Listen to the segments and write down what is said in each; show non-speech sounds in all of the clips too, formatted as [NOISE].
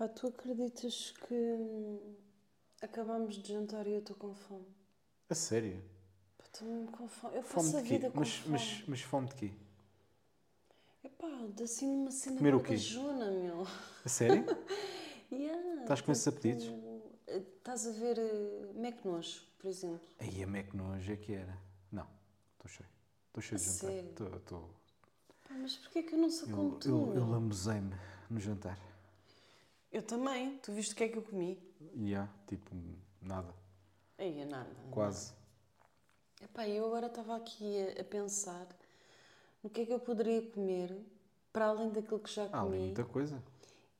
Pá, tu acreditas que hum, acabámos de jantar e eu estou com fome? A sério? Pá, estou mesmo com fome. Eu faço a de vida com Mas, fome. mas, mas fome de quê? Epá, de assim uma cena Comer o quê? juna, meu. A sério? [LAUGHS] Yeah, Estás com esses apetites? eh, Estás a ver uh, McNojo, por exemplo. Aí a Mac nojo é que era. Não, estou cheio. Estou cheio de jantar. sério? Estou. Pá, mas porquê que eu não sou como Eu, tu? eu, eu lambuzei-me no jantar. Eu também. Tu viste o que é que eu comi? E há, tipo, nada. Aí, nada. Quase. Epá, eu agora estava aqui a, a pensar no que é que eu poderia comer para além daquilo que já Há ali comi. muita coisa.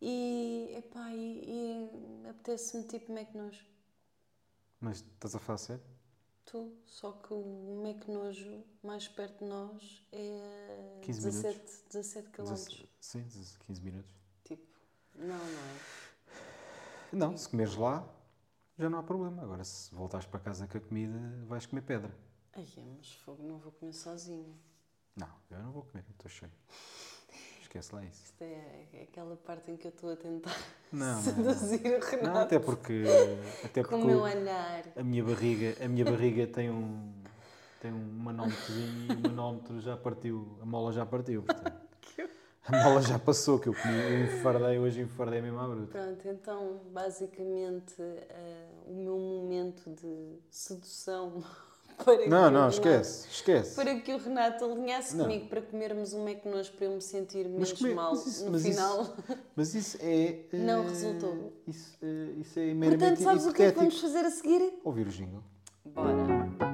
E, epá, e, e apetece-me tipo McNojo. Mas estás a falar sério? Tu, só que o McNojo mais perto de nós é 15 17, 17 km. Sim, 15 minutos. Não, não é? Não, se comeres lá, já não há problema. Agora, se voltares para casa com a comida, vais comer pedra. Ai, é, mas fogo, não vou comer sozinho. Não, eu não vou comer, estou cheio. Esquece lá isso. Isto é, é aquela parte em que eu estou a tentar Não, não, seduzir o não. Renato Não, até porque, até com porque o meu o- olhar. a minha barriga, a minha barriga tem um tem um manómetrozinho e o manómetro já partiu, a mola já partiu, portanto. A mola já passou, que eu comi, enfardei, hoje enfardei mesmo à bruta. Pronto, então, basicamente, eh, o meu momento de sedução [LAUGHS] para que Não, o não, Renato- esquece, esquece. Para que o Renato alinhasse Não. comigo para comermos um McNojo para eu me sentir menos comer- mal mas isso- no mas isso- final. [LAUGHS] Mas isso é. eh, Não resultou. Isso, eh, isso é Portanto, meramente sabes o que é que hipotético. vamos fazer a seguir? Ouvir o jingle. Bora.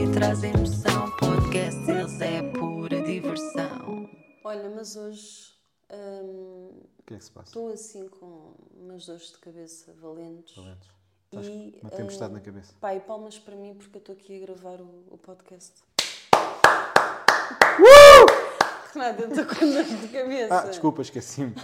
E trazem emoção Podcast eles é pura diversão Olha, mas hoje hum, O que é que se passa? estou assim com umas dores de cabeça valentes. Valentes. Estás E, uma tempestade hum, na cabeça. E palmas para mim porque eu estou aqui a gravar o, o podcast. [LAUGHS] Renato, eu estou com dores de cabeça. Ah, desculpa, esqueci-me.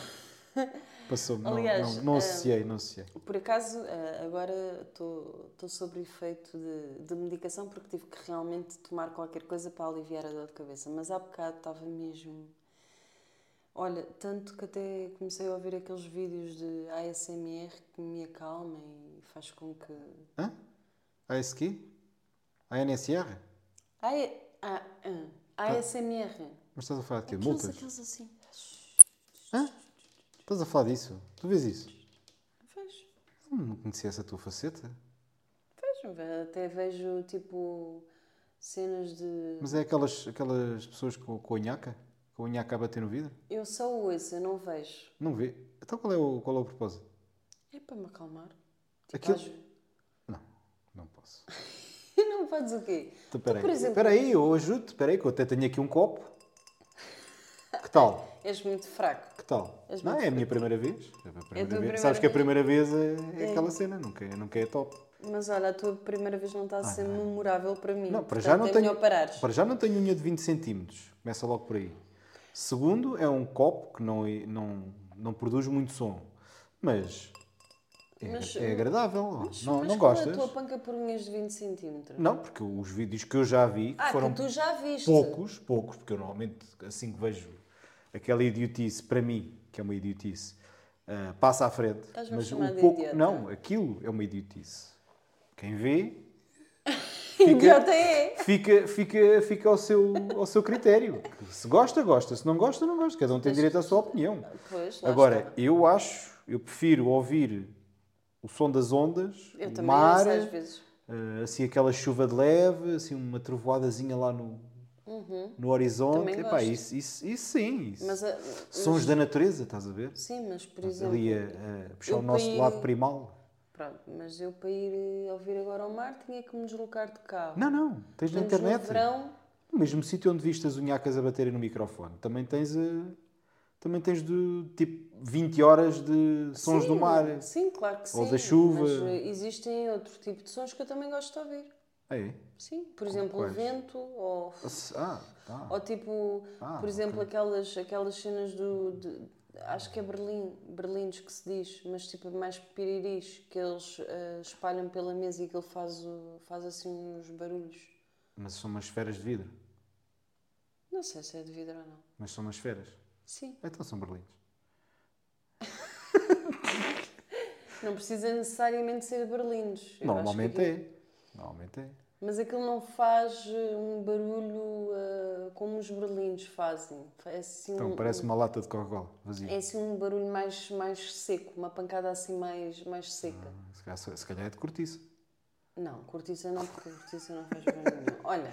[LAUGHS] Passou-me. Não, Aliás, não, não eh, associei, não associei. Por acaso, eh, agora estou estou sob efeito de, de medicação porque tive que realmente tomar qualquer coisa para aliviar a dor de cabeça. Mas há bocado estava mesmo. Olha, tanto que até comecei a ouvir aqueles vídeos de ASMR que me acalma e faz com que. Hã? ASQ? ANSR? Ai, ah, ah, ASMR. Mas estás a falar de quê? Multas? aqueles assim. Hã? Estás a falar disso? Tu vês isso? Vejo, Não conhecia essa tua faceta. vejo. Até vejo tipo cenas de. Mas é aquelas, aquelas pessoas com, com a nhaca? Com a nhaca a bater no vidro? Eu só ouço, eu não vejo. Não vê? Então qual é o, qual é o propósito? É para me acalmar. Tipo, Aquilo- às- Não, não posso. [LAUGHS] Não podes o quê? Então, peraí, por exemplo- peraí, eu ajudo-te. Peraí, que eu até tenho aqui um copo. Que tal? És muito fraco. Que tal? És Não, é a minha primeira vez. É a primeira tua vez. primeira Sabes que a vez? primeira vez é, é aquela cena, nunca, é- nunca é top. Mas olha, a tua primeira vez não está a ser memorável para mim. Ah, Não, para Portanto, já não é tenho. parares. Para já não tenho unha de 20 centímetros. Começa logo por aí. Segundo, é um copo que não, não, não produz muito som. Mas é, Mas, é agradável. Mas, não mas não gostas? é a tua panca por unhas de 20 centímetros? Não, porque os vídeos que eu já vi que Ah, foram que tu já viste. poucos, poucos, porque eu normalmente assim que vejo aquela idiotice, para mim, que é uma idiotice, ah, passa à frente. Mas o de pouco, idiota? não, aquilo é uma idiotice. Quem vê [LAUGHS] Idiota é! fica, fica, fica ao, seu, ao seu critério. Se gosta, gosta. Se não gosta, não gosta. Cada um tem direito à sua opinião. Pois, Agora, está. eu acho, eu prefiro ouvir o som das ondas, Eu o mar, ouço eh, assim aquela chuva de leve, assim uma trovoadazinha lá no, no horizonte. Uhum. Epá, isso, isso, isso sim. Isso. Mas, a- Sons da natureza, estás a ver? Sim, mas por exemplo. ali a, a puxar o nosso ir- lado primal. Pronto, mas eu para ir eh, ouvir agora ao mar tinha que me deslocar de carro. Não, não. Tens na internet. No verão, No mesmo sítio onde viste as unhacas a baterem no microfone, também tens, eh, também tens de, tipo 20 horas de sons sim, do mar. Sim, claro que sim. Ou da chuva. Mas eh, existem outro tipo de sons que eu também gosto de ouvir. Ah, é? Sim, por exemplo, o vento ou, Ah, tá. ou tipo, Ah, por exemplo, ok. aquelas, aquelas cenas do. de- acho que é Berlim, berlindes que se diz, mas tipo mais piriris, que eles eh, espalham pela mesa e que ele faz, o- faz assim uns barulhos. Mas são umas esferas de vidro. Não sei se é de vidro ou não. Mas são umas esferas. Sim. Então são berlindes. [LAUGHS] Não precisa necessariamente ser berlindes. Eu que Normalmente aquilo- é. Normalmente é. Mas aquilo não faz eh, um barulho eh, como os berlindes fazem. É assim Então, um, parece uma lata de Coca-Cola, vazia. É assim um barulho mais, mais seco, uma pancada assim mais, mais seca. Se calhar, se calhar é de cortiça. Não, cortiça não, porque cortiça não faz barulho nenhum. [LAUGHS] Olha,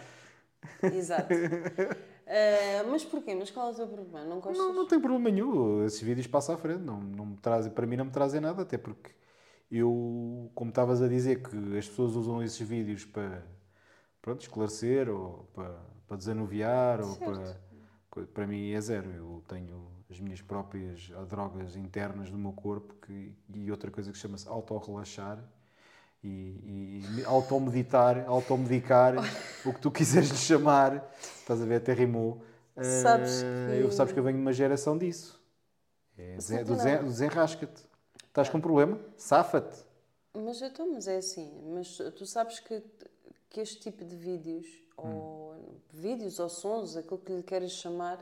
exato. [LAUGHS] Eh, mas porquê? Mas qual é o teu problema? Não gostas? Não, não tem problema nenhum. Esses vídeos passam à frente. Não, não me trazem, para mim não me trazem nada, até porque eu, como estavas a dizer, que as pessoas usam esses vídeos para pronto, esclarecer ou para, para desanuviar ou para. Para mim é zero. Eu tenho as minhas próprias drogas internas do meu corpo que, e outra coisa que chama-se autorrelaxar e, e, automeditar, [LAUGHS] automedicar, o que tu quiseres lhe chamar. Estás a ver? Até rimou. Sabes Eh, que- eu- sabes que eu venho de uma geração disso. É do desenrasca-te. Estás com um problema? Safa-te. Mas então, mas é assim, mas tu sabes que, que este tipo de vídeos, ou vídeos ou sons, aquilo que lhe queres chamar,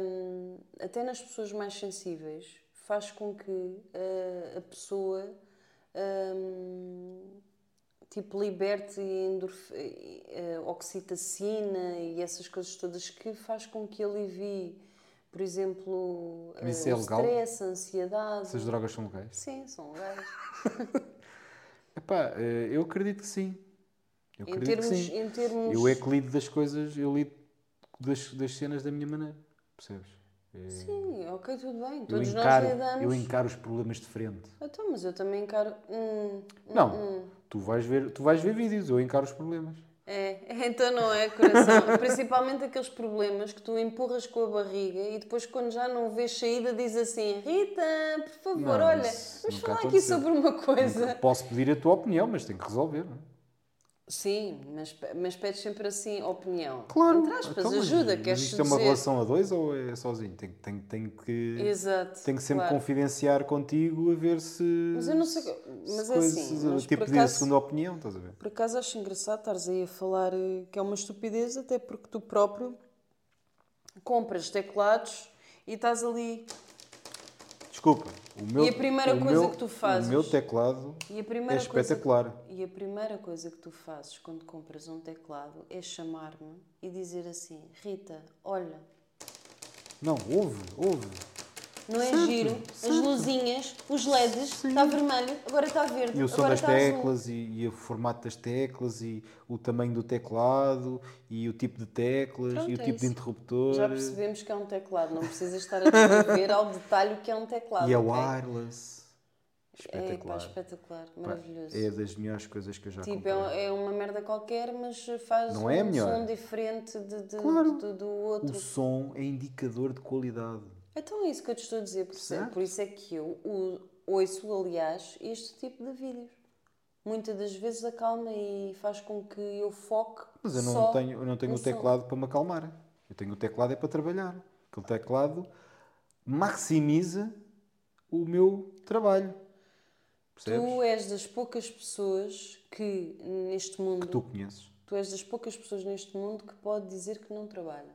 hum, até nas pessoas mais sensíveis, faz com que eh, a pessoa hum, tipo liberte endorf- eh, oxitocina e essas coisas todas que faz com que alivie, por exemplo, isso eh, é stress, ansiedade. Essas drogas são legais? Sim, são legais. [LAUGHS] Epá, eh, eu acredito que sim. Eu Em acredito termos, que sim. em termos. Eu é que lido das coisas, eu lido das, das cenas da minha maneira. Percebes? É- Sim, ok, tudo bem. eu, Todos encaro, nós lidamos. eu encaro os problemas de frente. Então, mas eu também encaro. Hum, hum, Não, hum. tu, vais ver, tu vais ver vídeos, eu encaro os problemas. É, [LAUGHS] então não é, coração. Principalmente aqueles problemas que tu empurras com a barriga e depois, quando já não vês saída, diz assim: Rita, por favor, Não, olha, vamos nunca falar aqui sobre uma coisa. Posso pedir a tua opinião, mas tenho que resolver. Não é? Sim, mas, mas pedes sempre assim opinião. Claro. Entre aspas, Então, ajuda, mas queres isto é uma dizer. relação a dois ou é sozinho? Tenho, tenho, tenho que, Exato. tenho que sempre claro. confidenciar contigo a ver se. Mas eu não sei. se Mas é coisas- assim. Mas tipo pedir a segunda opinião, estás a ver? Por acaso acho engraçado estares aí a falar eh, que é uma estupidez, até porque tu próprio compras teclados e estás ali. Desculpa, o meu, E a primeira o coisa meu- que tu fazes? O meu teclado E a é espetacular. Coisa, e a primeira coisa que tu fazes quando compras um teclado é chamar-me e dizer assim: Rita, olha, Não, ouve, ouve. Não é Certo, giro? As certo. luzinhas, os LEDs, está vermelho, agora está verde. E o som das azul." teclas e, e o formato das teclas e o tamanho do teclado e o tipo de teclas Pronto, e o é tipo de interruptor Já percebemos que é um teclado, não precisas estar a descrever ao detalhe o que é um teclado. e é ok? wireless. É, pá, Espetacular. espetacular, maravilhoso. É das melhores coisas que eu já Tipo, comprei. é, é uma merda qualquer, mas faz Não é um melhor. som diferente de, de- Claro. do, do outro. O som é indicador de qualidade. Então é isso que eu te estou a dizer, por, isso- Certo. por isso é que eu ouço, aliás, este tipo de vídeos. Muitas das vezes acalma e faz com que eu foque. Mas eu não tenho, eu não tenho o som. teclado para me acalmar. Eu tenho o teclado é para trabalhar. Aquele teclado maximiza o meu trabalho. Percebes? Tu és das poucas pessoas que neste mundo. Tu conheces. Tu és das poucas pessoas neste mundo que pode dizer que não trabalha.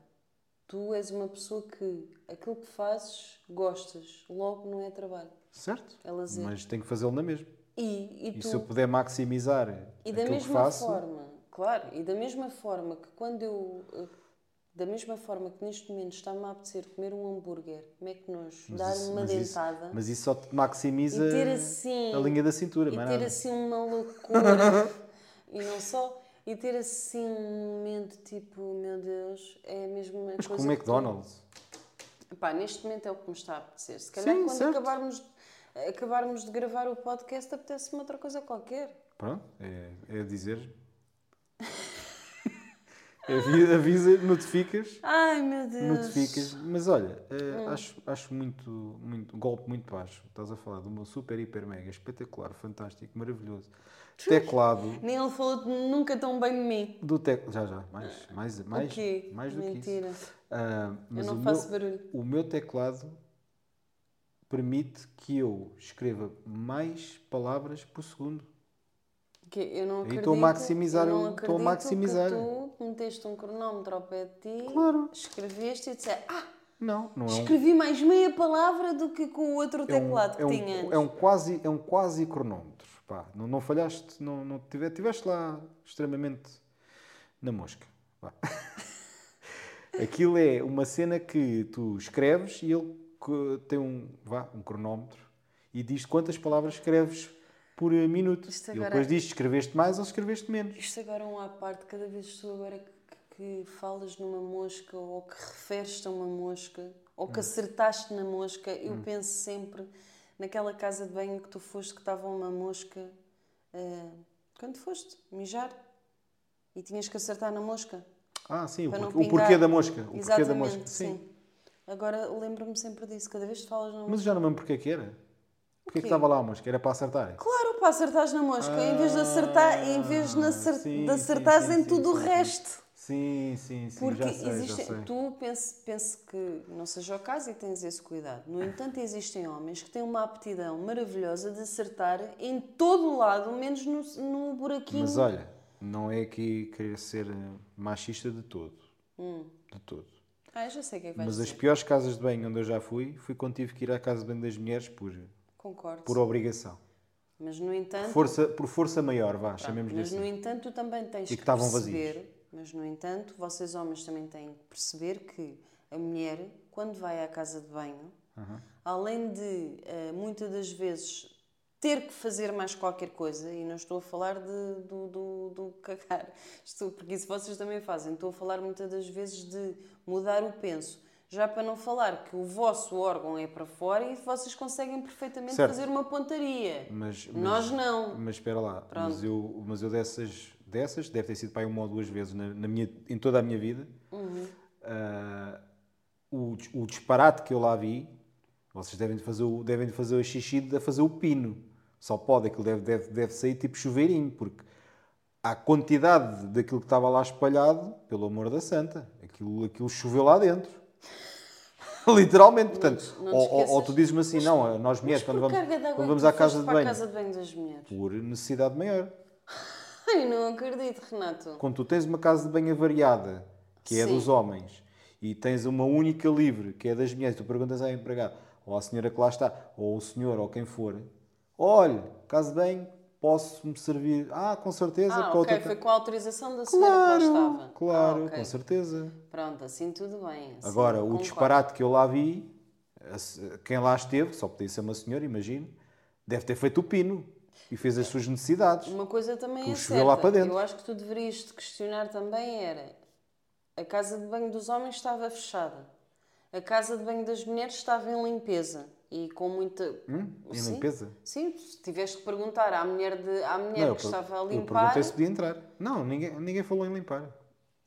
Tu és uma pessoa que aquilo que fazes gostas, logo não é trabalho. Certo? É lazer. Mas tenho que fazê-lo na mesma. E, e E tu, se eu puder maximizar e da aquilo que mesma faço, forma, claro, e da mesma forma que quando eu. Da mesma forma que neste momento está-me a apetecer comer um hambúrguer, McNuggets, mas dar isso- uma mas isso- dentada mas isso só te maximiza assim. a linha da cintura, e ter assim uma loucura [LAUGHS] e não só e ter assim um momento tipo meu Deus é a mesma Mas coisa com o que McDonald's. Pá, neste momento é o que me está a apetecer se calhar Sim, quando certo. acabarmos acabarmos de gravar o podcast apetece-me outra coisa qualquer Pronto, é, é dizer. Avi- Avisa, notificas, ai meu Deus notificas. Mas olha, Hum. acho, acho muito, muito, um golpe muito baixo. Estás a falar do meu super, hiper, mega, espetacular, fantástico, maravilhoso. teclado Nem ele falou nunca tão bem de mim. do teclado. Já, já, mais, mais, mais, o quê? mais do Mentira. que isso. Ah, mas não o faço meu, barulho. O meu teclado permite que eu escreva mais palavras por segundo. Que eu não acredito, estou a maximizar eu não estou a maximizar. Tu meteste um cronómetro ao pé de ti, Claro. escreveste e disseste Ah, Não, não é um, escrevi mais meia palavra do que com o outro é um, teclado é que um, tinha antes. é um quase é um quase cronómetro. Pá, não, não falhaste, não, não tive, tiveste lá extremamente na mosca. Vá. [LAUGHS] Aquilo é uma cena que tu escreves e ele tem um, vá, um cronómetro e diz quantas palavras escreves por eh, minuto. Isto E agora- depois diz se escreveste mais ou escreveste menos. Isto agora é um à parte, cada vez que tu agora que, que falas numa mosca ou que referes-te a uma mosca ou Hum. que acertaste na mosca, eu penso sempre naquela casa de banho que tu foste que estava uma mosca ah, quando foste mijar e tinhas que acertar na mosca. Ah, sim, o, o porquê da mosca. O porquê da Exatamente, mosca. sim. Agora lembro-me sempre disso, cada vez que falas numa Mas já não me lembro porque que era. Porquê que quê? estava lá a mosca? Era para acertar. Claro, para acertares na mosca, em vez de acertar, em vez de, acer- Ah, sim, de acertares sim, em sim, tudo o resto. Sim, sim, sim, Porque já sei, existem, já sei. tu penso, penso que não seja o caso e tens esse cuidado. No entanto, existem homens que têm uma aptidão maravilhosa de acertar em todo o lado, menos no, no buraquinho. Mas olha, não é aqui querer ser machista de todo. De todo. Ah, já sei o que é que vais Mas as dizer. piores casas de banho onde eu já fui, fui quando tive que ir à casa de banho das mulheres por, Concordo. por obrigação. Mas no entanto, Força, por força maior, vá, chamemos-lhe mas no assim. entanto tu também tens E que que perceber, mas no entanto, vocês homens também têm que perceber que a mulher, quando vai à casa de banho, além de eh, muitas das vezes ter que fazer mais qualquer coisa, e não estou a falar de, do, do, do [LAUGHS] cagar, estou, porque isso vocês também fazem, estou a falar muitas das vezes de mudar o penso. Já para não falar que o vosso órgão é para fora e vocês conseguem perfeitamente Certo. fazer uma pontaria. Mas, mas- Nós não. Mas espera lá, Pronto. mas eu, mas eu dessas, dessas, deve ter sido para uma ou duas vezes na, na minha, em toda a minha vida, Uhum. ah, o, o disparate que eu lá vi, vocês devem de fazer o, devem de fazer o xixi de fazer o pino. Só pode, aquilo deve, deve, deve sair tipo chuveirinho, porque a quantidade daquilo que estava lá espalhado, pelo amor da santa, aquilo, aquilo choveu lá dentro. [LAUGHS] Literalmente, portanto, não te ou, ou- tu dizes-me assim, não, nós mulheres, quando vamos, quando é vamos à casa de banho, casa de banho das mulheres. por necessidade maior. [LAUGHS] Ai, não acredito, Renato. Quando tu tens uma casa de banho variada, que é Sim. dos homens, e tens uma única livre, que é das mulheres, tu perguntas à empregada, ou à senhora que lá está, ou o senhor, ou quem for, olha, casa de banho, posso-me servir? Ah, com certeza. Ah, ok, outra- foi com a autorização da senhora que lá Claro, estava. claro, Ah, ok. com certeza. Pronto, assim tudo bem. assim, Agora, o disparate que eu lá vi, quem lá esteve, só podia ser uma senhora, imagino, deve ter feito o pino e fez as suas necessidades. Uma coisa também é choveu lá certa. para dentro. Eu acho que tu deverias te questionar também era a casa de banho dos homens estava fechada. A casa de banho das mulheres estava em limpeza e com muita Hum? Em Sim. limpeza? Sim, tiveste que perguntar à mulher, de, à mulher Não, eu que estava a Eu limpar. perguntei se podia entrar. Não, ninguém, ninguém falou em limpar.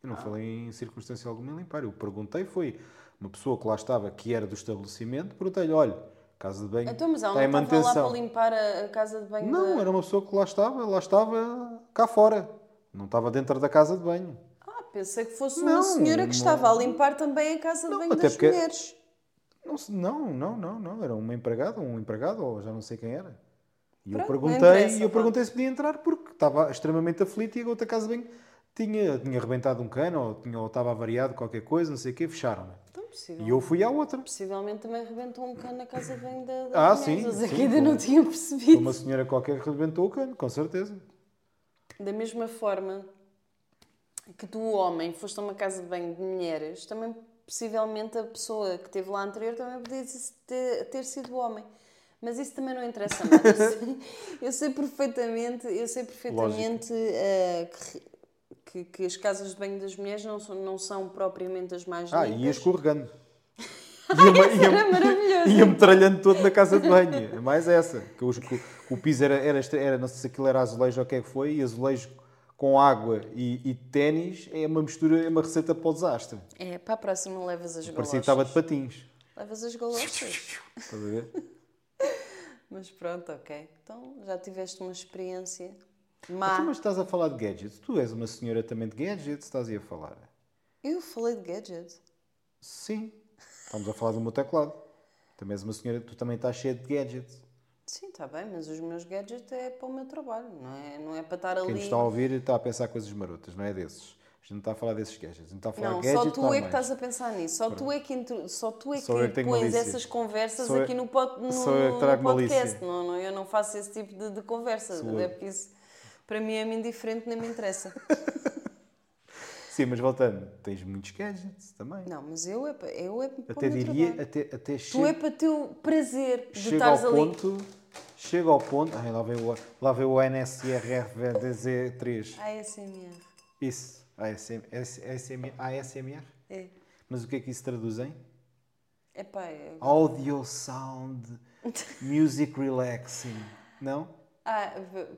Eu não falei em circunstância alguma em limpar. Eu perguntei, foi uma pessoa que lá estava, que era do estabelecimento, perguntei-lhe, olha, casa de banho Então, mas ela não estava lá para limpar a, a casa de banho Não, da... era uma pessoa que lá estava, lá estava cá fora. Não estava dentro da casa de banho. Ah, pensei que fosse Não, uma senhora que não. estava a limpar também a casa de banho das porque- mulheres. Não, não, não, não, não. Era uma empregada, um empregado, ou já não sei quem era. E eu Pronto, não perguntei, e eu perguntei se podia entrar porque estava extremamente aflito e a outra casa banho tinha, tinha arrebentado um cano ou, tinha, ou estava avariado qualquer coisa, não sei o quê, fecharam-na. Então, possível. E eu fui à outra. Possivelmente também rebentou um cano na casa banho da, das Ah, sim, Eles aqui sim, ainda não tinham Foi percebido. uma senhora qualquer que rebentou o cano, com certeza. Da mesma forma que tu, homem, foste a uma casa de banho de mulheres, também possivelmente a pessoa que esteve lá anterior também podia ter, ter sido homem. Mas isso também não interessa nada. [LAUGHS] Eu sei, perfeitamente, eu sei perfeitamente eh, que, que, que as casas de banho das mulheres não são, não são propriamente as mais Ah, limpas. ia escorregando. [LAUGHS] Ia-me era maravilhoso. ia metralhando todo na casa de banho. É mais essa. Que os- que o, piso era, era, era, não sei se aquilo era azulejo ou o que é que foi, e azulejo com água e, e ténis é uma mistura, é uma receita para o desastre. É, para a próxima levas as Parecia galochas. que estava de patins. Levas as galochas. Estás a ver? [LAUGHS] Mas pronto, ok. Então já tiveste uma experiência Má. Então, mas estás a falar de gadgets. Tu és uma senhora também de gadgets, estás aí a falar. Eu falei de gadgets. Sim. Estamos a falar do meu teclado. Também és uma senhora, tu também estás cheia de gadgets. Sim, está bem, mas os meus gadgets é para o meu trabalho, não é, não é para estar Quem ali. nos está a ouvir está a pensar coisas marotas, não é desses. A gente não está a falar desses gadgets. A gente está a falar Não, de gadgets só tu é que estás a pensar nisso. Só tu é que, intro- só tu é eu que pões essas conversas eu- aqui no, pod, no, sou eu no podcast. Não, não, eu não faço esse tipo de, de conversa. É porque isso, para mim, é-me indiferente, nem me interessa. [LAUGHS] Sim, mas voltando, tens muitos gadgets também. não, mas eu é, para- eu é para até diria, trabalho. até, até Tu é para teu prazer de estares ali. ponto. Chega ao ponto. Ai, lá veio o, lá veio o NSRFVDZ3. ASMR. Isso. ASM, ASM, ASMR? É. Mas o que é que isso traduz em? Epá, é... Audio Sound Music Relaxing. Não? Ah,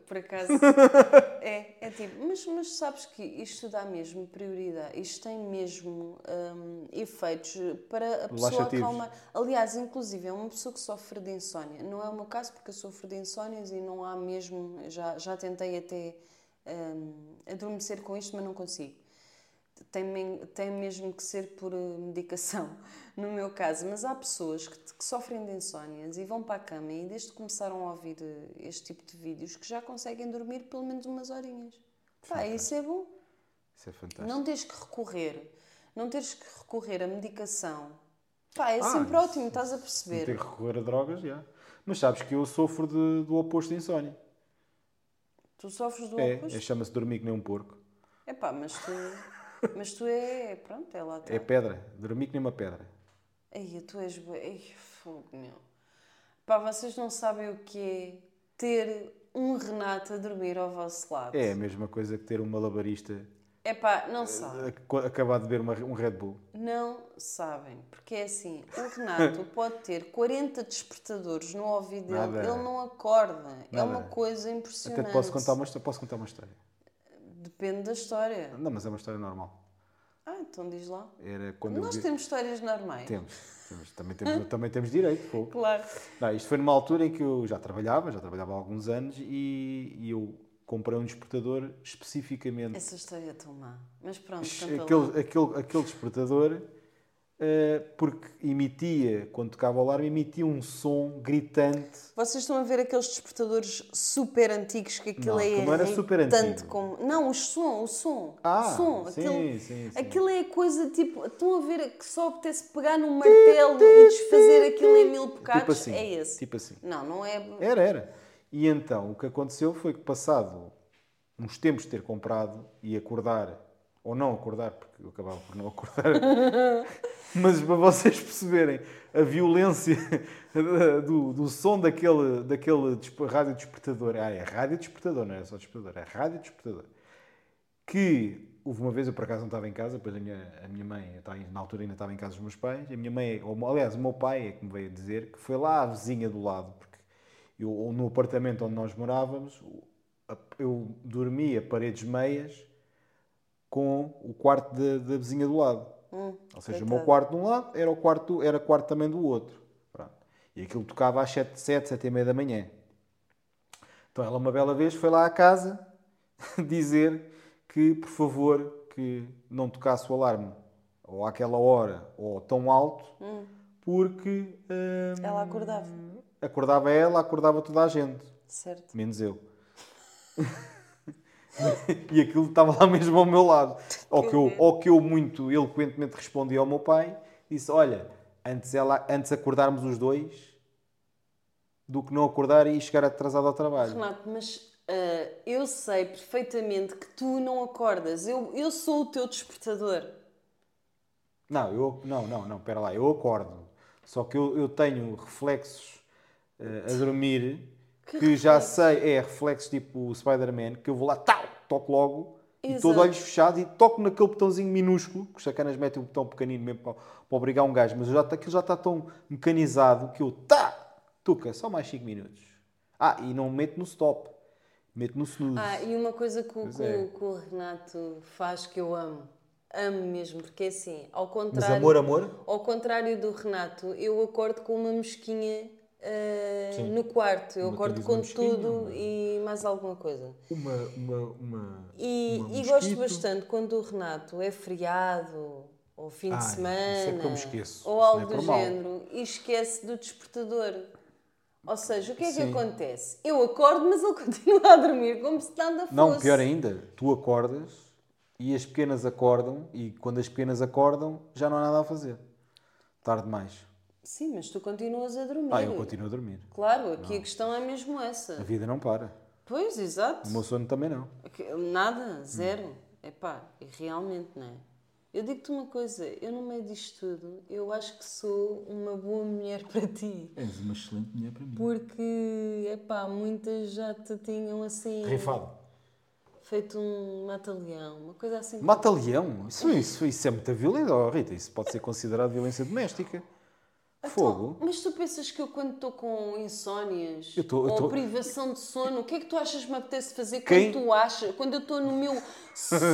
por acaso. [LAUGHS] é, é tipo, mas, mas sabes que isto dá mesmo prioridade, isto tem mesmo hum, efeitos para a pessoa acalmar. Aliás, inclusive, é uma pessoa que sofre de insónia. Não é o meu caso, porque eu sofro de insónias e não há mesmo. Já, já tentei até hum, adormecer com isto, mas não consigo. Tem, tem mesmo que ser por eh, medicação, [LAUGHS] no meu caso. Mas há pessoas que, que sofrem de insónias e vão para a cama e desde que começaram a ouvir eh, este tipo de vídeos que já conseguem dormir pelo menos umas horinhas. Pá, isso é bom. Isso é fantástico. Não tens que recorrer, não tens que recorrer à medicação. Pá, é Ah, sempre isso- ótimo, estás a Não perceber. ter que recorrer a drogas, já. Mas sabes que eu sofro de- do oposto de insónia. Tu sofres do É, oposto. é chama-se dormir que nem um porco. É pá, mas tu, mas tu é, pronto, é lá É pedra. Dormir que nem uma pedra. Ai, tu és fogo, meu. Pá, vocês não sabem o que é ter um Renato a dormir ao vosso lado. É a mesma coisa que ter um malabarista É pá, não sabem. a- acabar de beber uma- um Red Bull. Não sabem. Porque é assim, o Renato [LAUGHS] pode ter 40 despertadores no ouvido dele, Nada. ele não acorda. É Nada. uma coisa impressionante. Até posso contar uma, posso contar uma história. Depende da história. Não, mas é uma história normal. Ah, então diz lá. Era quando Nós vi- temos histórias normais. Temos, temos. Também, temos, [LAUGHS] também temos direito. fogo. Claro. Não, isto foi numa altura em que eu já trabalhava, já trabalhava há alguns anos e, e eu comprei um despertador especificamente. Essa história é tão má. Mas pronto, lá. Aquele, aquele, aquele despertador, porque emitia, quando tocava o alarme, emitia um som gritante. Vocês estão a ver aqueles despertadores super antigos que aquilo Não, é não era super antigo. como Não, o som, o som. Ah, o som. sim, aquilo, sim, sim. aquilo é coisa tipo. Estão a ver que só apetece pegar num martelo e desfazer aquilo em mil bocados? Tipo assim. É esse. Tipo assim. Não, não é. Era, era. E então o que aconteceu foi que, passado uns tempos de ter comprado e acordar, ou não acordar, porque eu acabava por não [LAUGHS] acordar, mas para vocês perceberem a violência [LAUGHS] do, do som daquele, daquele rádio despertador. Ah, é rádio despertador, não era só despertador, é rádio despertador. Que houve uma vez, eu por acaso não estava em casa, depois a minha, a minha mãe, na altura ainda estava em casa dos meus pais, a minha mãe, ou, aliás, o meu pai é que me veio dizer que foi lá a vizinha do lado, porque eu, no apartamento onde nós morávamos, eu dormia paredes meias com o quarto da, da vizinha do lado. Hum, Ou seja, o coitado. meu quarto de um lado era o quarto, era quarto também do outro. Pronto. E aquilo tocava às 7, 7, 7 e meia da manhã. Então ela uma bela vez foi lá à casa [LAUGHS] dizer que, por favor, que não tocasse o alarme ou àquela hora ou tão alto, porque hum, Ela acordava. acordava ela, acordava toda a gente, Certo. menos eu. [LAUGHS] [LAUGHS] e aquilo estava lá mesmo ao meu lado. Ao que, eu, ao que eu muito eloquentemente respondi ao meu pai, disse, olha, antes, ela, antes acordarmos os dois do que não acordar e chegar atrasado ao trabalho. Renato, mas ah, eu sei perfeitamente que tu não acordas. Eu, eu sou o teu despertador. Não, eu, não, não, não, espera lá, eu acordo. Só que eu, eu tenho reflexos eh, a dormir que, Que já sei, é reflexos tipo o Spider-Man, que eu vou lá, tal, toco logo, e Exato. todo olhos fechados, e toco naquele botãozinho minúsculo, que os sacanas metem um botão pequenino mesmo para, para obrigar um gajo, mas já, aquilo já está tão mecanizado que eu, tá, tuca, só mais 5 minutos. Ah, e não meto no stop, meto no snooze. Ah, e uma coisa que, que é. que o Renato faz que eu amo. Amo mesmo, porque é assim, ao mas contrário. amor, amor? Ao contrário do Renato, eu acordo com uma mosquinha Sim. no quarto. Eu Uma acordo com tudo uma- e mais alguma coisa. Uma. uma, uma E, uma e gosto bastante quando o Renato é feriado, ou fim Ai, de isso é semana, que esqueço. ou Isso algo é do género, e esquece do despertador. Ou seja, o que é que Sim. acontece? Eu acordo, mas ele [LAUGHS] continua a dormir como se nada fosse. Não, pior ainda, tu acordas e as pequenas acordam e quando as pequenas acordam já não há nada a fazer. Tarde demais. Sim, mas tu continuas a dormir. Ah, eu continuo a dormir. Claro, aqui a questão é mesmo essa. A vida não para. Pois, exato. O meu sono também não. Nada, zero. Epá, e realmente não é? Eu digo-te uma coisa, eu no meio disto tudo, eu acho que sou uma boa mulher [LAUGHS] para ti. És uma excelente mulher para mim. Porque, epá, muitas já te tinham assim... Rifado. Feito um mata-leão, uma coisa assim. Mata-leão? Isso, isso, isso é muita violência. Oh, Rita, isso pode ser considerado violência doméstica. Fogo. Então, mas tu pensas que eu quando estou com insónias Eu tô- eu ou tô- privação de sono, o que é que tu achas que me apetece fazer Quem- quando tu achas, quando eu estou no meu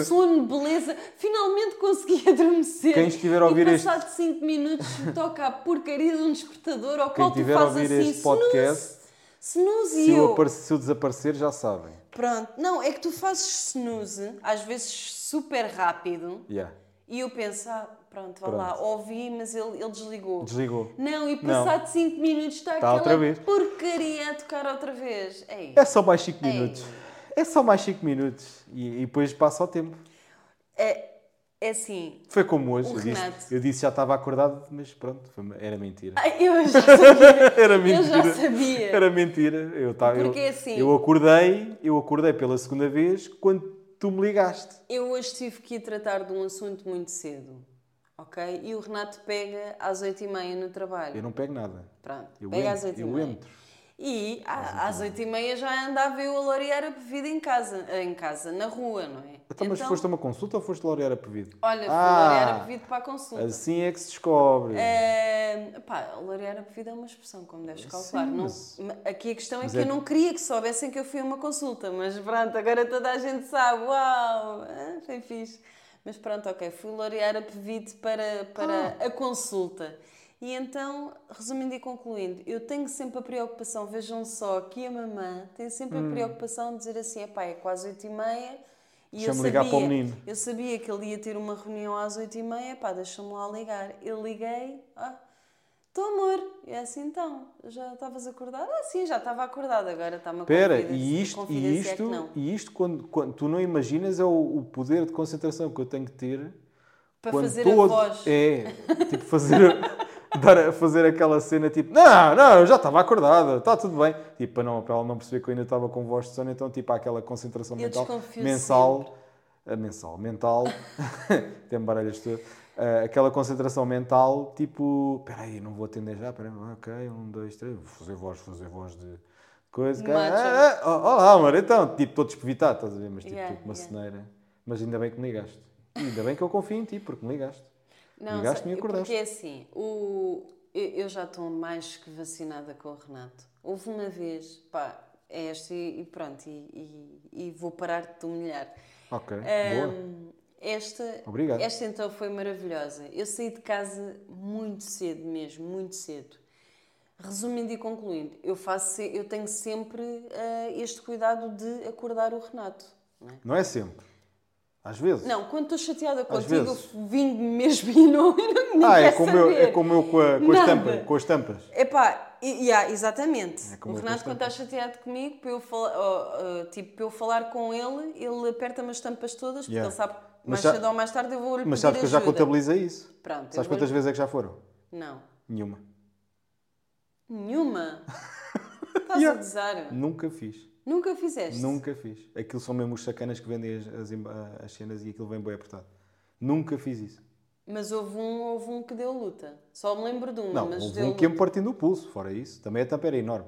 sono beleza, finalmente consegui [LAUGHS] adormecer Quem estiver a ouvir e este- passado 5 minutos toca a porcaria de um despertador ao Quem qual tu fazes assim este podcast, snooze, snooze Se eu, eu, se eu desaparecer, já sabem. pronto, não, é que tu fazes snooze, às vezes super rápido Yeah. E eu penso, ah, pronto, vá Pronto. lá, ouvi, mas ele, ele desligou. Desligou. Não, e passado 5 minutos está Está aquela outra vez. porcaria a tocar outra vez. Ei, É só mais 5 Ei. minutos. É só mais 5 minutos. E, e depois passa o tempo. é, é assim. Foi como hoje. Eu disse, eu disse já estava acordado, mas pronto, foi era mentira. Ai, Eu já [LAUGHS] sabia. Era Eu mentira. já sabia. Era mentira. Eu, tava, Porque eu, assim- eu acordei, eu acordei pela segunda vez quando tu me ligaste. Eu hoje tive que ir tratar de um assunto muito cedo. Ok? E o Renato pega às 8h30 no trabalho. Eu não pego nada. Pronto, Eu pega às entro, 8h30. eu entro. E à- às 8h30 já andava eu a laurear a bebida em casa, em casa, na rua, não é? Então, mas foste a uma consulta ou foste laurear a pedido? Olha, fui Ah, laurear a bebida para a consulta. Assim é que se descobre. É, pá, laurear a bebida é uma expressão, como deves calcular. Sim, Não- mas- Aqui a questão é mas que é- eu não queria que soubessem que eu fui a uma consulta, mas pronto, agora toda a gente sabe. Uau, ah, foi fixe. Mas pronto, ok, fui laurear a PVID para, para Ah. a consulta. E então, resumindo e concluindo, eu tenho sempre a preocupação, vejam só, que a mamã tem sempre Hum. a preocupação de dizer assim, epá, é quase 8 e meia, e eu sabia, para o menino. eu sabia que ele ia ter uma reunião às 8 e meia, pá, deixa-me lá ligar. Eu liguei, ah, estou amor. E é assim então, já estavas acordada? Ah, sim, já estava acordada, agora está-me a Espera, e isto, e isto, não. e isto quando, quando tu não imaginas é o, o poder de concentração que eu tenho que ter Para fazer estou a voz. É, tipo fazer, [LAUGHS] dar a fazer aquela cena tipo, não, não, eu já estava acordada, está tudo bem. Tipo, para, não, para ela não perceber que eu ainda estava com voz de sono, então tipo há aquela concentração Eu mental, mensal, a mensal, mental, [LAUGHS] tem baralhas tudo. Ah, aquela concentração mental, tipo, espera aí, não vou atender já, espera aí, ok, um, dois, três, vou fazer voz, fazer voz de coisa. que- Macho. ah, ah, oh, olá, amor, então, tipo, todo despevitado, estás a ver, mas tipo, Yeah, uma yeah. ceneira. Mas ainda bem que me ligaste. E ainda bem que eu confio em ti, porque me ligaste. Não, Ligaste-me e acordaste. Porque é assim, o, eu, já estou mais que vacinada com o Renato. Houve uma vez, pá, é esta e, e pronto, e, e- e vou parar de te humilhar. Ok, boa. Ahm, esta, Obrigado. esta então foi maravilhosa. Eu saí de casa muito cedo mesmo, muito cedo. Resumindo e concluindo, eu, faço, eu tenho sempre ah, este cuidado de acordar o Renato. Não, é? Não é sempre. Às vezes. não quando estou chateada contigo, vim mesmo e não, [LAUGHS] não ah, é como, eu, é como eu com, a, com, as Nada. tampas, com as tampas. Epá, e- yeah, exatamente. É o Renato, quando está chateado comigo, para eu, falar, oh, oh, tipo, para eu falar com ele, ele aperta-me as tampas todas, porque Yeah. ele sabe que mais cedo ou mais tarde eu vou lhe Mas sabes que eu já ajuda. contabilizei isso. Pronto, Sabes vou-lhe- quantas vezes é que já foram? Não. Nenhuma. Nenhuma. [LAUGHS] Estás Yeah. a gozar. Nunca fiz. Nunca fizeste? Nunca fiz. Aquilo são mesmo os sacanas que vendem as, as, as cenas e aquilo vem bem apertado. Nunca fiz isso. Mas houve um, houve um que deu luta. Só me lembro de uma, Não, mas houve um que ia-me luta. partindo o pulso. Fora isso, também a tampa era enorme.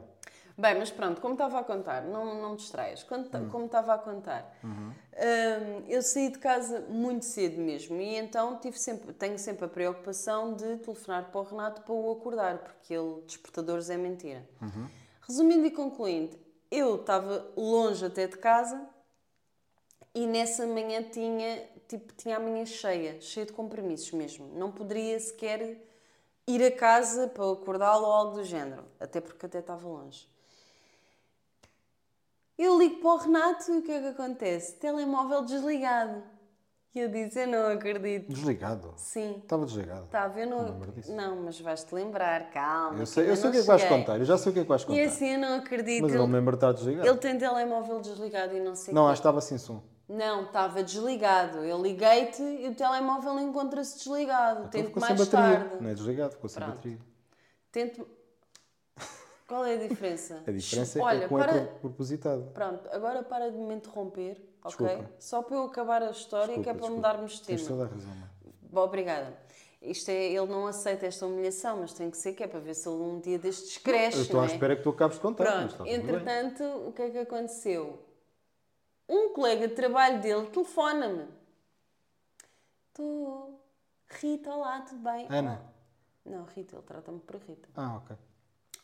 Bem, mas pronto, como estava a contar, não, não me distraias. Quando Hum. ta- Como estava a contar, Uhum. hum, eu saí de casa muito cedo mesmo e então tive sempre, tenho sempre a preocupação de telefonar para o Renato para o acordar, porque ele, despertadores, é mentira. Uhum. Resumindo e concluindo, eu estava longe até de casa e nessa manhã tinha, tipo, tinha a manhã cheia, cheia de compromissos mesmo. Não poderia sequer ir a casa para acordá-lo ou algo do género. Até porque até estava longe. Eu ligo para o Renato e o que é que acontece? Telemóvel desligado. E eu disse, eu não acredito. Desligado. Sim. Estava desligado. Estava, eu não. Não mas vais-te lembrar, calma. Eu sei, eu sei o que é que vais cheguei. contar. Eu já sei o que é que vais contar. E assim, eu não acredito. Mas eu não me lembro de estar desligado. ele tem telemóvel desligado e não sei Não, acho que estava sem som. Não, estava desligado. Eu liguei-te e o telemóvel encontra-se desligado. Então Tento mais tarde. Não é desligado, ficou sem Pronto. bateria. Tento. Qual é a diferença? [LAUGHS] A diferença Olha, é com para... é propositado. Pronto, agora para de me interromper, ok? Desculpa. Só para eu acabar a história, que é para Desculpa, mudarmos de Tens tema. toda a razão. Bom, obrigada. Isto é, ele não aceita esta humilhação, mas tem que ser que é para ver se ele um dia destes cresce. Eu estou à é? espera que tu acabes de contar. Pronto, tudo bem. entretanto, o que é que aconteceu? Um colega de trabalho dele telefona-me. Tu, Rita, olá, tudo bem? Ana. Não, Rita, ele trata-me por Rita. Ah, ok.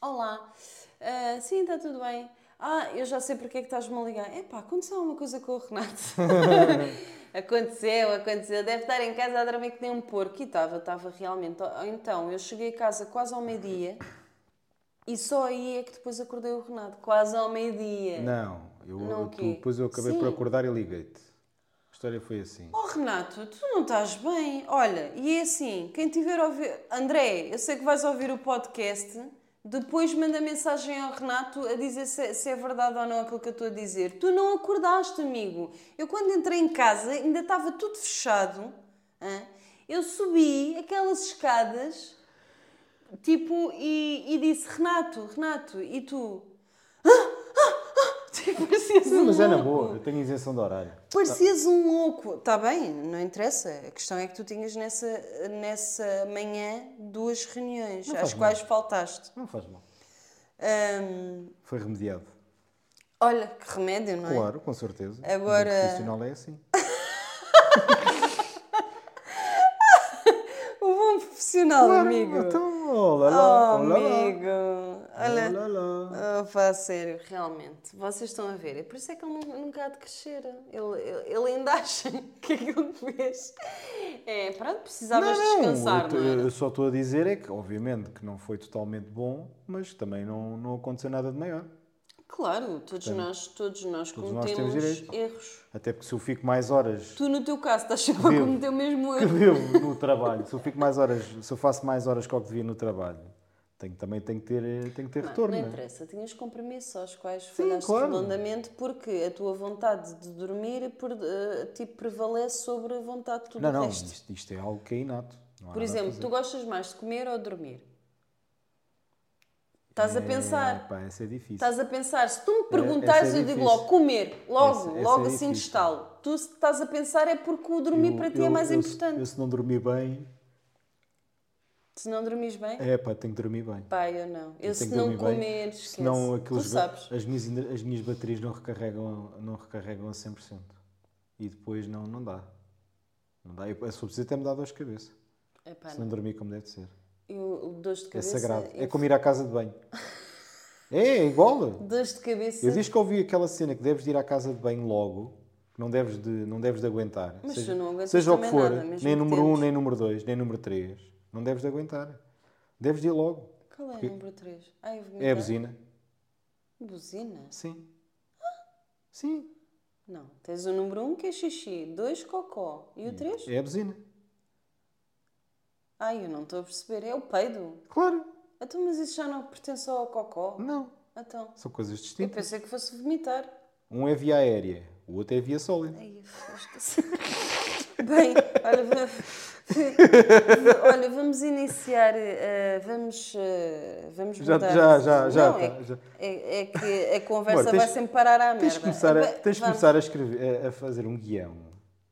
Olá, Ah, sim, está tudo bem. Ah, eu já sei porque é que estás-me a ligar. Epá, aconteceu alguma coisa com o Renato. [LAUGHS] aconteceu, aconteceu. Deve estar em casa a dormir que nem um porco. E estava, estava realmente. Então, eu cheguei a casa quase ao meio-dia e só aí é que depois acordei o Renato. Quase ao meio-dia. Não, eu, Não, tu- depois eu acabei Sim. por acordar e liguei-te. A história foi assim. Oh Renato, tu não estás bem. Olha, e é assim, quem tiver a ouvir. André, eu sei que vais ouvir o podcast. Depois manda mensagem ao Renato a dizer se, se é verdade ou não aquilo que eu estou a dizer. Tu não acordaste, amigo. Eu quando entrei em casa ainda estava tudo fechado. hã? Eu subi aquelas escadas, tipo, e, e disse: Renato, Renato, e tu? [LAUGHS] Tipo, parecias Não, um mas é na louco. boa, eu tenho isenção de horário. Parecias um louco. Está bem, não interessa. A questão é que tu tinhas nessa, nessa manhã duas reuniões, Não às faz quais faltaste. Não faz mal. Foi remediado. olha, que remédio, não é? Claro, com certeza. Agora- O profissional é assim. [LAUGHS] [LAUGHS] O bom profissional, amigo. Então, olá oh, lá, olá lá. amigo. Olha. Olá lá. Oh, pá, sério, realmente. Vocês estão a ver. É por isso é que ele nu- nunca há de crescer. Ele, ele, ele ainda acha [LAUGHS] que aquilo que fez. É, pronto, precisavas descansar, eu, não, era? eu só estou a dizer é que, obviamente, que não foi totalmente bom, mas também não, não aconteceu nada de maior. Claro, todos nós, todos nós todos nós cometemos temos direito. erros. Até porque se eu fico mais horas Tu, no teu caso, estás sempre a cometer o mesmo que erro. devo no trabalho, se eu fico mais horas, se eu faço mais horas que o que devia no trabalho, também tenho que ter, eh, tenho que ter Não, retorno. não não é? interessa, tinhas compromissos aos quais falhaste claro. redondamente porque a tua vontade de dormir por, tipo, prevalece sobre a vontade de tudo Não, o não, resto. isto, isto é algo que é inato. Não Por exemplo, tu gostas mais de comer ou de dormir? Estás a pensar. É, pá, essa é difícil. Estás a pensar, se tu me essa perguntares, é eu digo logo comer, logo, Essa- logo é assim de estalo. Tu se estás a pensar é porque o dormir Eu- para ti é eu- mais eu- importante. Eu, se não dormir bem, Se não dormires bem, é pá, tenho que dormir bem. pai, eu não. Eu tenho se não dormir bem, comer, esquece. Senão aqueles as, minhas, as minhas baterias não recarregam, não recarregam a 100%. E depois não, não dá. Não dá. Eu, for preciso, até me dá dor de cabeça. Epá, se não dormir como deve ser. Eu, dores de É cabeça. sagrado. É eu- como ir à casa de banho. É, é igual. Dores de cabeça. Eu diz que ouvi aquela cena que deves de ir à casa de banho logo, que não deves de, não deves de aguentar. Mas seja, tu não aguentas seja o que for, nada, nem número 1, um, nem número 2, nem número 3, não deves de aguentar. Deves de ir logo. Qual é o número 3? Ai, eu vou É a buzina. Buzina? Sim. Sim. Não. Tens o número 1 um, que é xixi, 2 cocó. E o 3? É a buzina. Ai, eu não estou a perceber. É o peido. Claro. Então, mas isso já não pertence ao cocó? Não. Então. São coisas Eu distintas. pensei que fosse vomitar. Um é via aérea, o outro é via sólida. Ai, eu. [LAUGHS] Bem, olha, [LAUGHS] olha, vamos iniciar, eh, vamos, eh, vamos Já- mudar. já- já- já Não, é, tá, já. é- é que a conversa Amor, tens- vai sempre parar à merda. Tens de começar, a, tens de começar a escrever, a, a fazer um guião.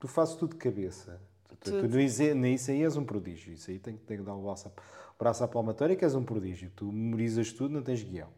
Tu fazes tudo de cabeça. Tu, tu, tu, Tudo. nisso, nisso aí és um prodígio. Isso aí tem, que- tem que dar o braço, braço à palmatória que és um prodígio. Tu memorizas tudo, não tens guião.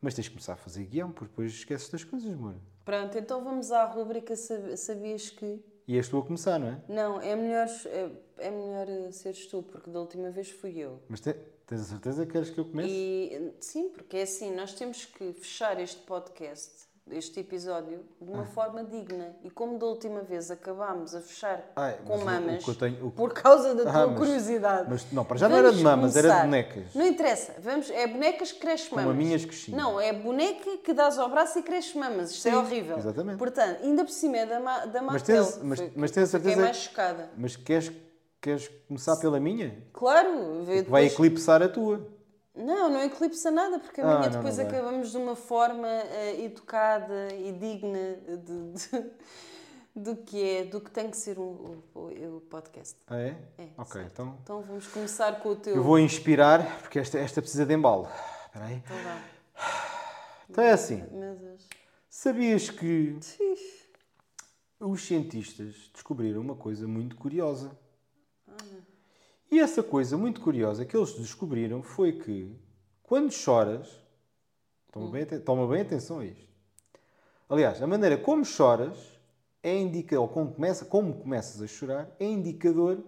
Mas tens de começar a fazer guião, porque depois esqueces das coisas, amor. Pronto, então vamos à rúbrica Sab- Sabias que. E és tu a começar, não é? Não, é melhor, é, é melhor eh, seres tu, porque da última vez fui eu. Mas te- tens a certeza que queres que eu comece? E sim, porque é assim, nós temos que fechar este podcast este episódio de uma forma digna. E como da última vez acabámos a fechar Ai, com mas o- o mamas tenho- o por causa da tua Ah, mas- curiosidade. mas não, para já não era de mamas, era de começar. bonecas. Não interessa, vamos, é bonecas que crescem Como mamas. a minhas coxinhas. Não, é boneca que dás ao braço e cresce mamas. Isto é Sim, horrível. exatamente. Portanto, ainda por cima é da, ma, da Mas Mattel. tens- mas- mas tens a fiquei certeza- mais chocada. Mas queres, queres começar pela minha? Claro, vê Vai depois- eclipsar a tua. Não, não eclipsa nada, porque a Ah, minha não, depois não acabamos de uma forma eh, educada e digna de, de- [LAUGHS] do que é, do que tem que ser o, o- o podcast. Ah, é? É, ok, certo. então. Então vamos começar com o teu. Eu vou inspirar, porque esta, esta precisa de embalo. Espera aí. Então vá. Então é assim. Meu Deus. Sabias que os cientistas descobriram uma coisa muito curiosa? E essa coisa muito curiosa que eles descobriram foi que quando choras, toma bem, toma bem atenção a isto. Aliás, a maneira como choras é indica, ou como, começa, como começas a chorar, é indicador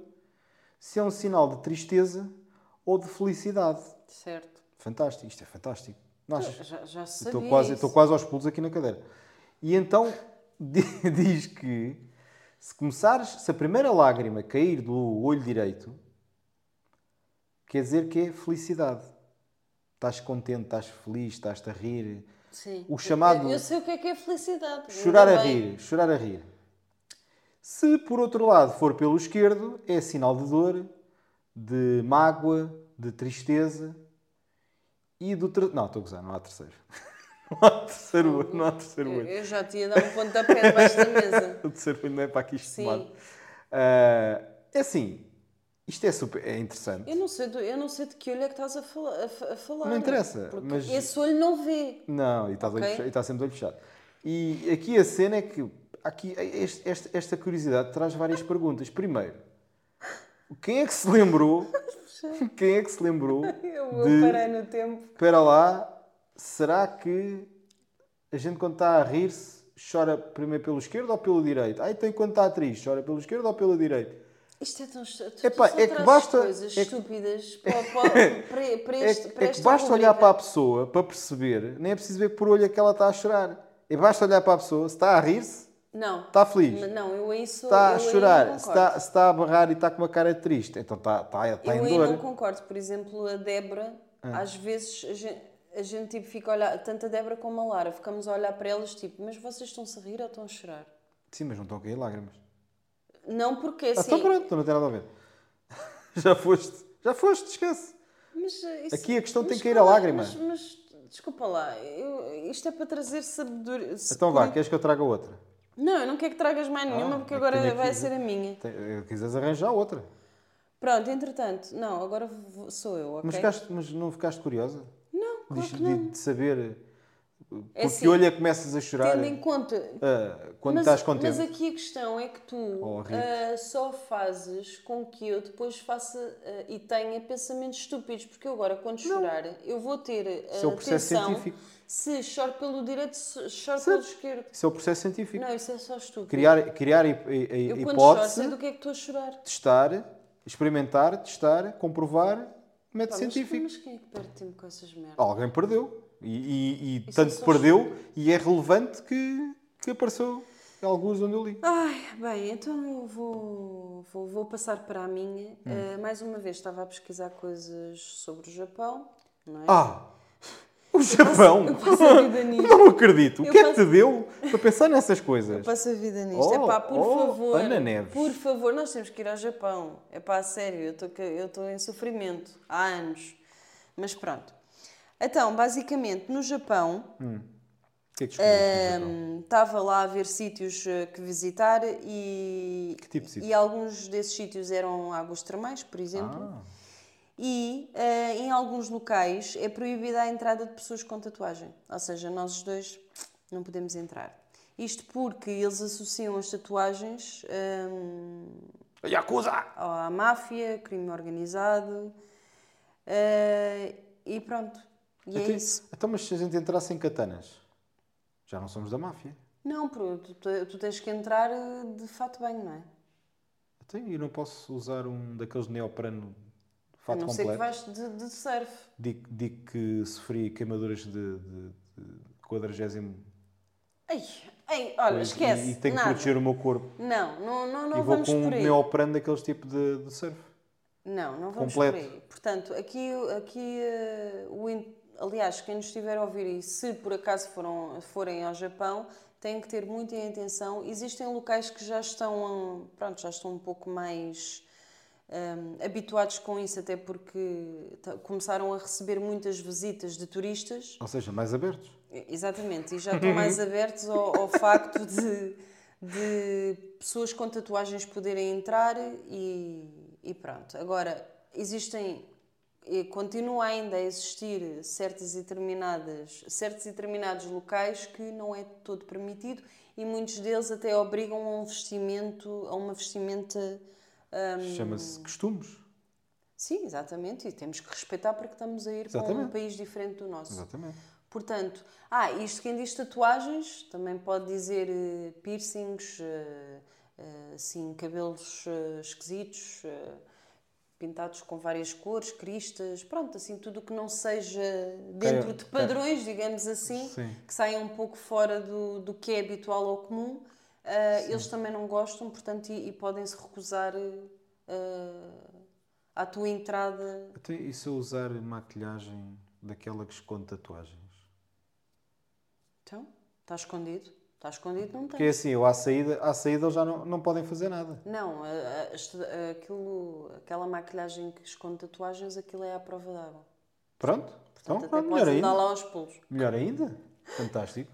se é um sinal de tristeza ou de felicidade. Certo. Fantástico, isto é fantástico. Não achas? Já, já sabia Estou quase, estou quase aos pulos aqui na cadeira. E então [LAUGHS] di- diz que se começares, se a primeira lágrima cair do olho direito, quer dizer que é felicidade. Estás contente, estás feliz, estás-te a rir. Sim. o chamado- Eu, eu sei o que é que é felicidade. Chorar a rir, chorar a rir. Se por outro lado for pelo esquerdo, é sinal de dor, de mágoa, de tristeza e do ter... Não, estou a gozar, não há terceiro. [LAUGHS] Não há terceiro olho, não há terceiro Eu, olho. eu já ia dar um pontapé debaixo da mesa. [LAUGHS] O terceiro olho não é para aqui Sim. estimado. Ah, é assim, isto é super, é interessante. Eu não, sei do- eu não sei de que olho é que estás a, fala- a a falar. Não interessa, mas- esse olho não vê. Não, e está, de olho Ok. fechado- está sempre de olho fechado. E aqui a cena é que aqui, este- este- esta curiosidade traz várias perguntas. Primeiro, quem é que se lembrou? [LAUGHS] Quem é que se lembrou? [LAUGHS] Eu de, parar no tempo. Espera lá, será que a gente quando está a rir-se chora primeiro pelo esquerdo ou pelo direito? Ah, então quando está triste, chora pelo esquerdo ou pelo direito? Isto é tão estúpido. Epá, é que basta- coisas é que- estúpidas [LAUGHS] para, para, para, para É, este, que- para é que basta olhar rubrica. para a pessoa para perceber, nem é preciso ver por olho é que ela está a chorar. É basta olhar para a pessoa, se está a rir-se, Não. está feliz. Não, eu aí sou. está eu a chorar, se está, se está a barrar e está com uma cara triste, então está, está, está eu em dor. não concordo. Por exemplo, a Débora, Ah. às vezes a gente, a gente tipo, fica a olhar, tanto a Débora como a Lara, ficamos a olhar para elas tipo, mas vocês estão-se a rir ou estão a chorar? Sim, mas não estão a cair lágrimas. Não porque Ah, assim. então pronto, então não tem nada a ver. [LAUGHS] Já foste, já foste, esquece. Mas, uh, isso- Aqui a questão tem que ir a qual é- lágrima. Mas, mas, desculpa lá, eu- isto é para trazer sabedoria. Então vá, queres que eu traga outra? Não, eu não quero que tragas mais nenhuma Ah, porque é agora tenho vai ser a minha. Tem- eh, Quiseres arranjar outra. Pronto, entretanto, não, agora sou eu, ok? Mas, ficaste, mas não ficaste curiosa? Não, claro de- não. de saber por É assim, é que começas a chorar Tendo em conta. ah, quando mas, estás contente. mas aqui a questão é que tu rir. ah, só fazes com que eu depois faça ah, e tenha pensamentos estúpidos, porque eu agora, quando chorar, eu vou ter Isso é o ah, processo atenção científico. se choro pelo direito, choro pelo esquerdo. Isso é o processo científico. Não, isso é só estúpido. Criar, criar a, a- a eu quando choro hipótese, sei do que é que estou a chorar. testar, experimentar, testar, comprovar, método Pá, científico. mas quem é que perde tempo com essas merdas? Alguém perdeu. E, e- e é tanto perdeu, e é relevante que, que apareceu em alguns onde eu li. Ai, bem, então eu vou, vou, vou passar para a minha. Hum. Eh, mais uma vez estava a pesquisar coisas sobre o Japão, não é? Ah! O Japão! eu passo a vida [LAUGHS] nisto. Não acredito! O Eu que é que passo- te deu para pensar nessas coisas? Passo a vida nisto. Oh, é pá, por oh, favor. Ana Neves. Por favor, nós temos que ir ao Japão. É pá, sério, eu eu estou em sofrimento há anos. Mas pronto. Então, basicamente, no Japão, que é que hum, estava lá a ver sítios eh, que visitar e, Que tipo e alguns desses sítios eram águas termais, por exemplo. Ah, E eh, em alguns locais é proibida a entrada de pessoas com tatuagem. Ou seja, nós os dois não podemos entrar. Isto porque eles associam as tatuagens hum, Yakuza! à máfia, crime organizado. eh, e pronto. E é Então- isso. Então, mas se a gente entrasse em katanas, já não somos da máfia. Não, pro- tu, tu tens que entrar eh, de fato bem, não é? Então, eu não posso usar um daqueles neoprano A fato não ser que completo. vais de, de surf. Digo, digo que sofri queimaduras de, de, de 40 Ai, ai, olha, Pois, esquece. E, e tenho que nada. proteger o meu corpo. Não, não, não, não e vou vamos com um neoprano daqueles tipo de, de surf. Não, não vamos Completo. por aí. Portanto, aqui, aqui eh, o, aliás, quem nos estiver a ouvir e se por acaso foram, forem ao Japão, têm que ter muita atenção. Existem locais que já estão, pronto, já estão um pouco mais hum, habituados com isso, até porque começaram a receber muitas visitas de turistas. Ou seja, mais abertos. Exatamente, e já estão mais abertos ao, ao facto de, de pessoas com tatuagens poderem entrar e, e pronto. Agora, existem, continua ainda a existir certas e determinadas, certos e determinados locais que não é todo permitido e muitos deles até obrigam a um vestimento, a uma vestimenta. hum, Chama-se costumes. Sim, exatamente, e temos que respeitar porque estamos a ir para um Exatamente. país diferente do nosso. Exatamente. Portanto, ah, isto quem diz tatuagens também pode dizer eh, piercings, eh, eh, assim, cabelos esquisitos, pintados com várias cores, cristas, pronto, assim, tudo o que não seja dentro de ok. padrões, digamos assim, Sim. que saia um pouco fora do, do que é habitual ou comum, eh, eles também não gostam, portanto, e, e podem-se recusar eh, à tua entrada. Até e se eu usar maquilhagem daquela que esconde tatuagens? Então, está escondido? Está escondido, não tem. Porque é assim, eu à saída, à saída eles já não, não podem fazer nada. Não, a- a- este- aquilo, aquela maquilhagem que esconde tatuagens, aquilo é à prova d'água. Pronto? Então, Portanto, até melhor ainda. lá aos pulos. Melhor ainda. Fantástico.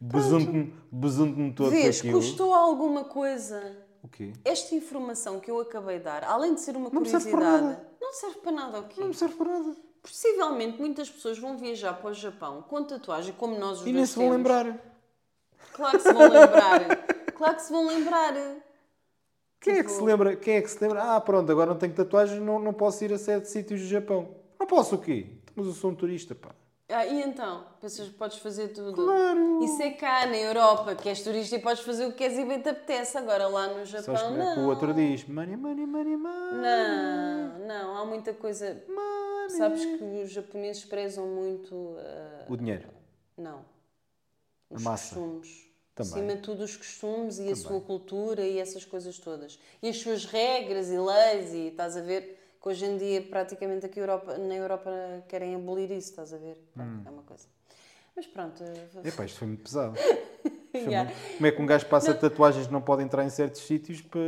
Besunto-me besunto todo Vês, aquilo. custou alguma coisa O quê? esta informação que eu acabei de dar, além de ser uma Não me serve para curiosidade, nada. não serve para nada o quê? Não serve para nada. Possivelmente muitas pessoas vão viajar para o Japão com tatuagem, como nós os E nem se vão lembrar. Claro que se vão lembrar. claro que se vão lembrar. Quem é que Tipo- se lembra? Quem é que se lembra? Ah, pronto, agora não tenho tatuagens, não, não posso ir a sete sítios do Japão. Não posso o quê? Mas eu sou um turista, pá. Ah, e então? Pensas que podes fazer tudo? Claro. Isso é cá na Europa, que és turista e podes fazer o que queres e bem te apetece. Agora lá no Japão, Sabes como é não. que o outro diz? Money, money, money, money. Não, não, há muita coisa. Sabes que os japoneses prezam muito. ah, O dinheiro. Não. Os massa. costumes. Também. Acima de tudo, os costumes e a sua cultura e essas coisas todas. E as suas regras e leis, e estás a ver que hoje em dia, praticamente aqui Europa, na Europa, querem abolir isso, estás a ver? Hum. É uma coisa. Mas pronto. Epá, isto foi muito pesado. [LAUGHS] Foi Yeah. muito- Como é que um gajo passa tatuagens não pode entrar em certos sítios para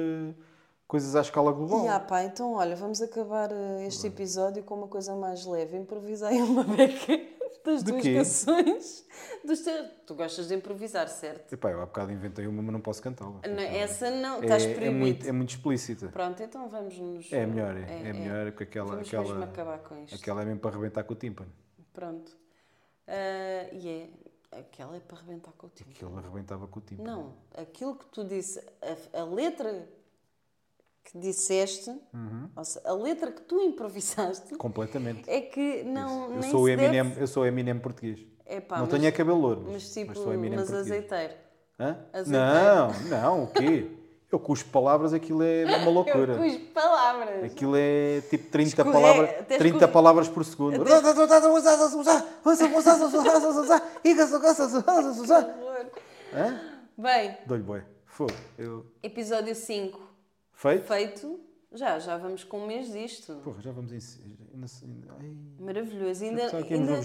coisas à escala global? Ya, pá, então olha, vamos acabar eh, este episódio com uma coisa mais leve. Improvisei uma beca das De quê? canções. [LAUGHS] Dos teus... Tu gostas de improvisar, certo? Epá, eu há bocado inventei uma, mas não posso cantá-la. Não, essa não, É, estás é, muito, é muito explícita. Pronto, então vamos nos. É melhor, é, é melhor que aquela. Vamos aquela, mesmo acabar com isto. aquela é mesmo para arrebentar com o tímpano. Pronto. Ah, E é. Aquela é para arrebentar com o tipo. Aquilo arrebentava com o tímpano. Não, aquilo que tu disse, a, a letra que disseste, Uhum. seja, a letra que tu improvisaste, Completamente. é que não. eu, sou o se deve- Eminem, eu sou Eminem português. Epá, não mas- tenho é cabelo louro, mas, Mas tipo, mas sou Eminem mas português. azeiteiro. Hã? Azeiteiro. Não, não, o quê? Eu cuspo palavras, aquilo é uma loucura. Eu pus palavras. Aquilo é tipo 30 Escorrega, palavras, até 30 escorre- palavras por segundo. Hã? Bem, Dou-lhe boi. Fogo. Eu... episódio 5 Feito? feito. Já, já vamos com um mês disto. Porra, já vamos em. Ai, Maravilhoso. Ainda, ainda, no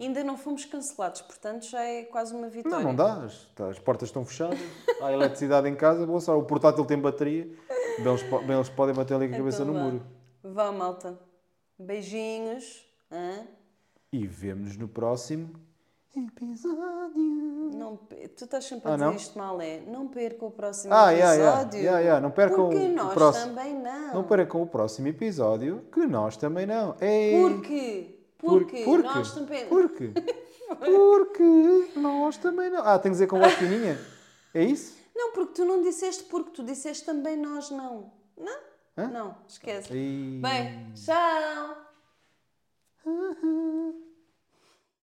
ainda não fomos cancelados, portanto já é quase uma Não, vitória. não dá. As, as portas estão fechadas, há eletricidade em casa, boa sorte. O portátil tem bateria, bem eles, bem eles podem bater ali com a cabeça Então no vá. muro. Vá, malta. Beijinhos. Hã? E vemo-nos no próximo episódio. Não, tu estás sempre a Ah, dizer não? isto mal, é? Não perca o próximo Ah, episódio. yeah, yeah, yeah. Não percam Porque o- o nós próximo. também não. Não percam o próximo episódio, que nós também não. Ei, Porque, por- porque porque, nós também... Porque, [LAUGHS] porque nós também não. Ah, tem que dizer com voz fininha? É isso? Não, porque tu não disseste porque, tu disseste também nós não. Não? Hã? Não, esquece. Ei. Bem, tchau. Uhum.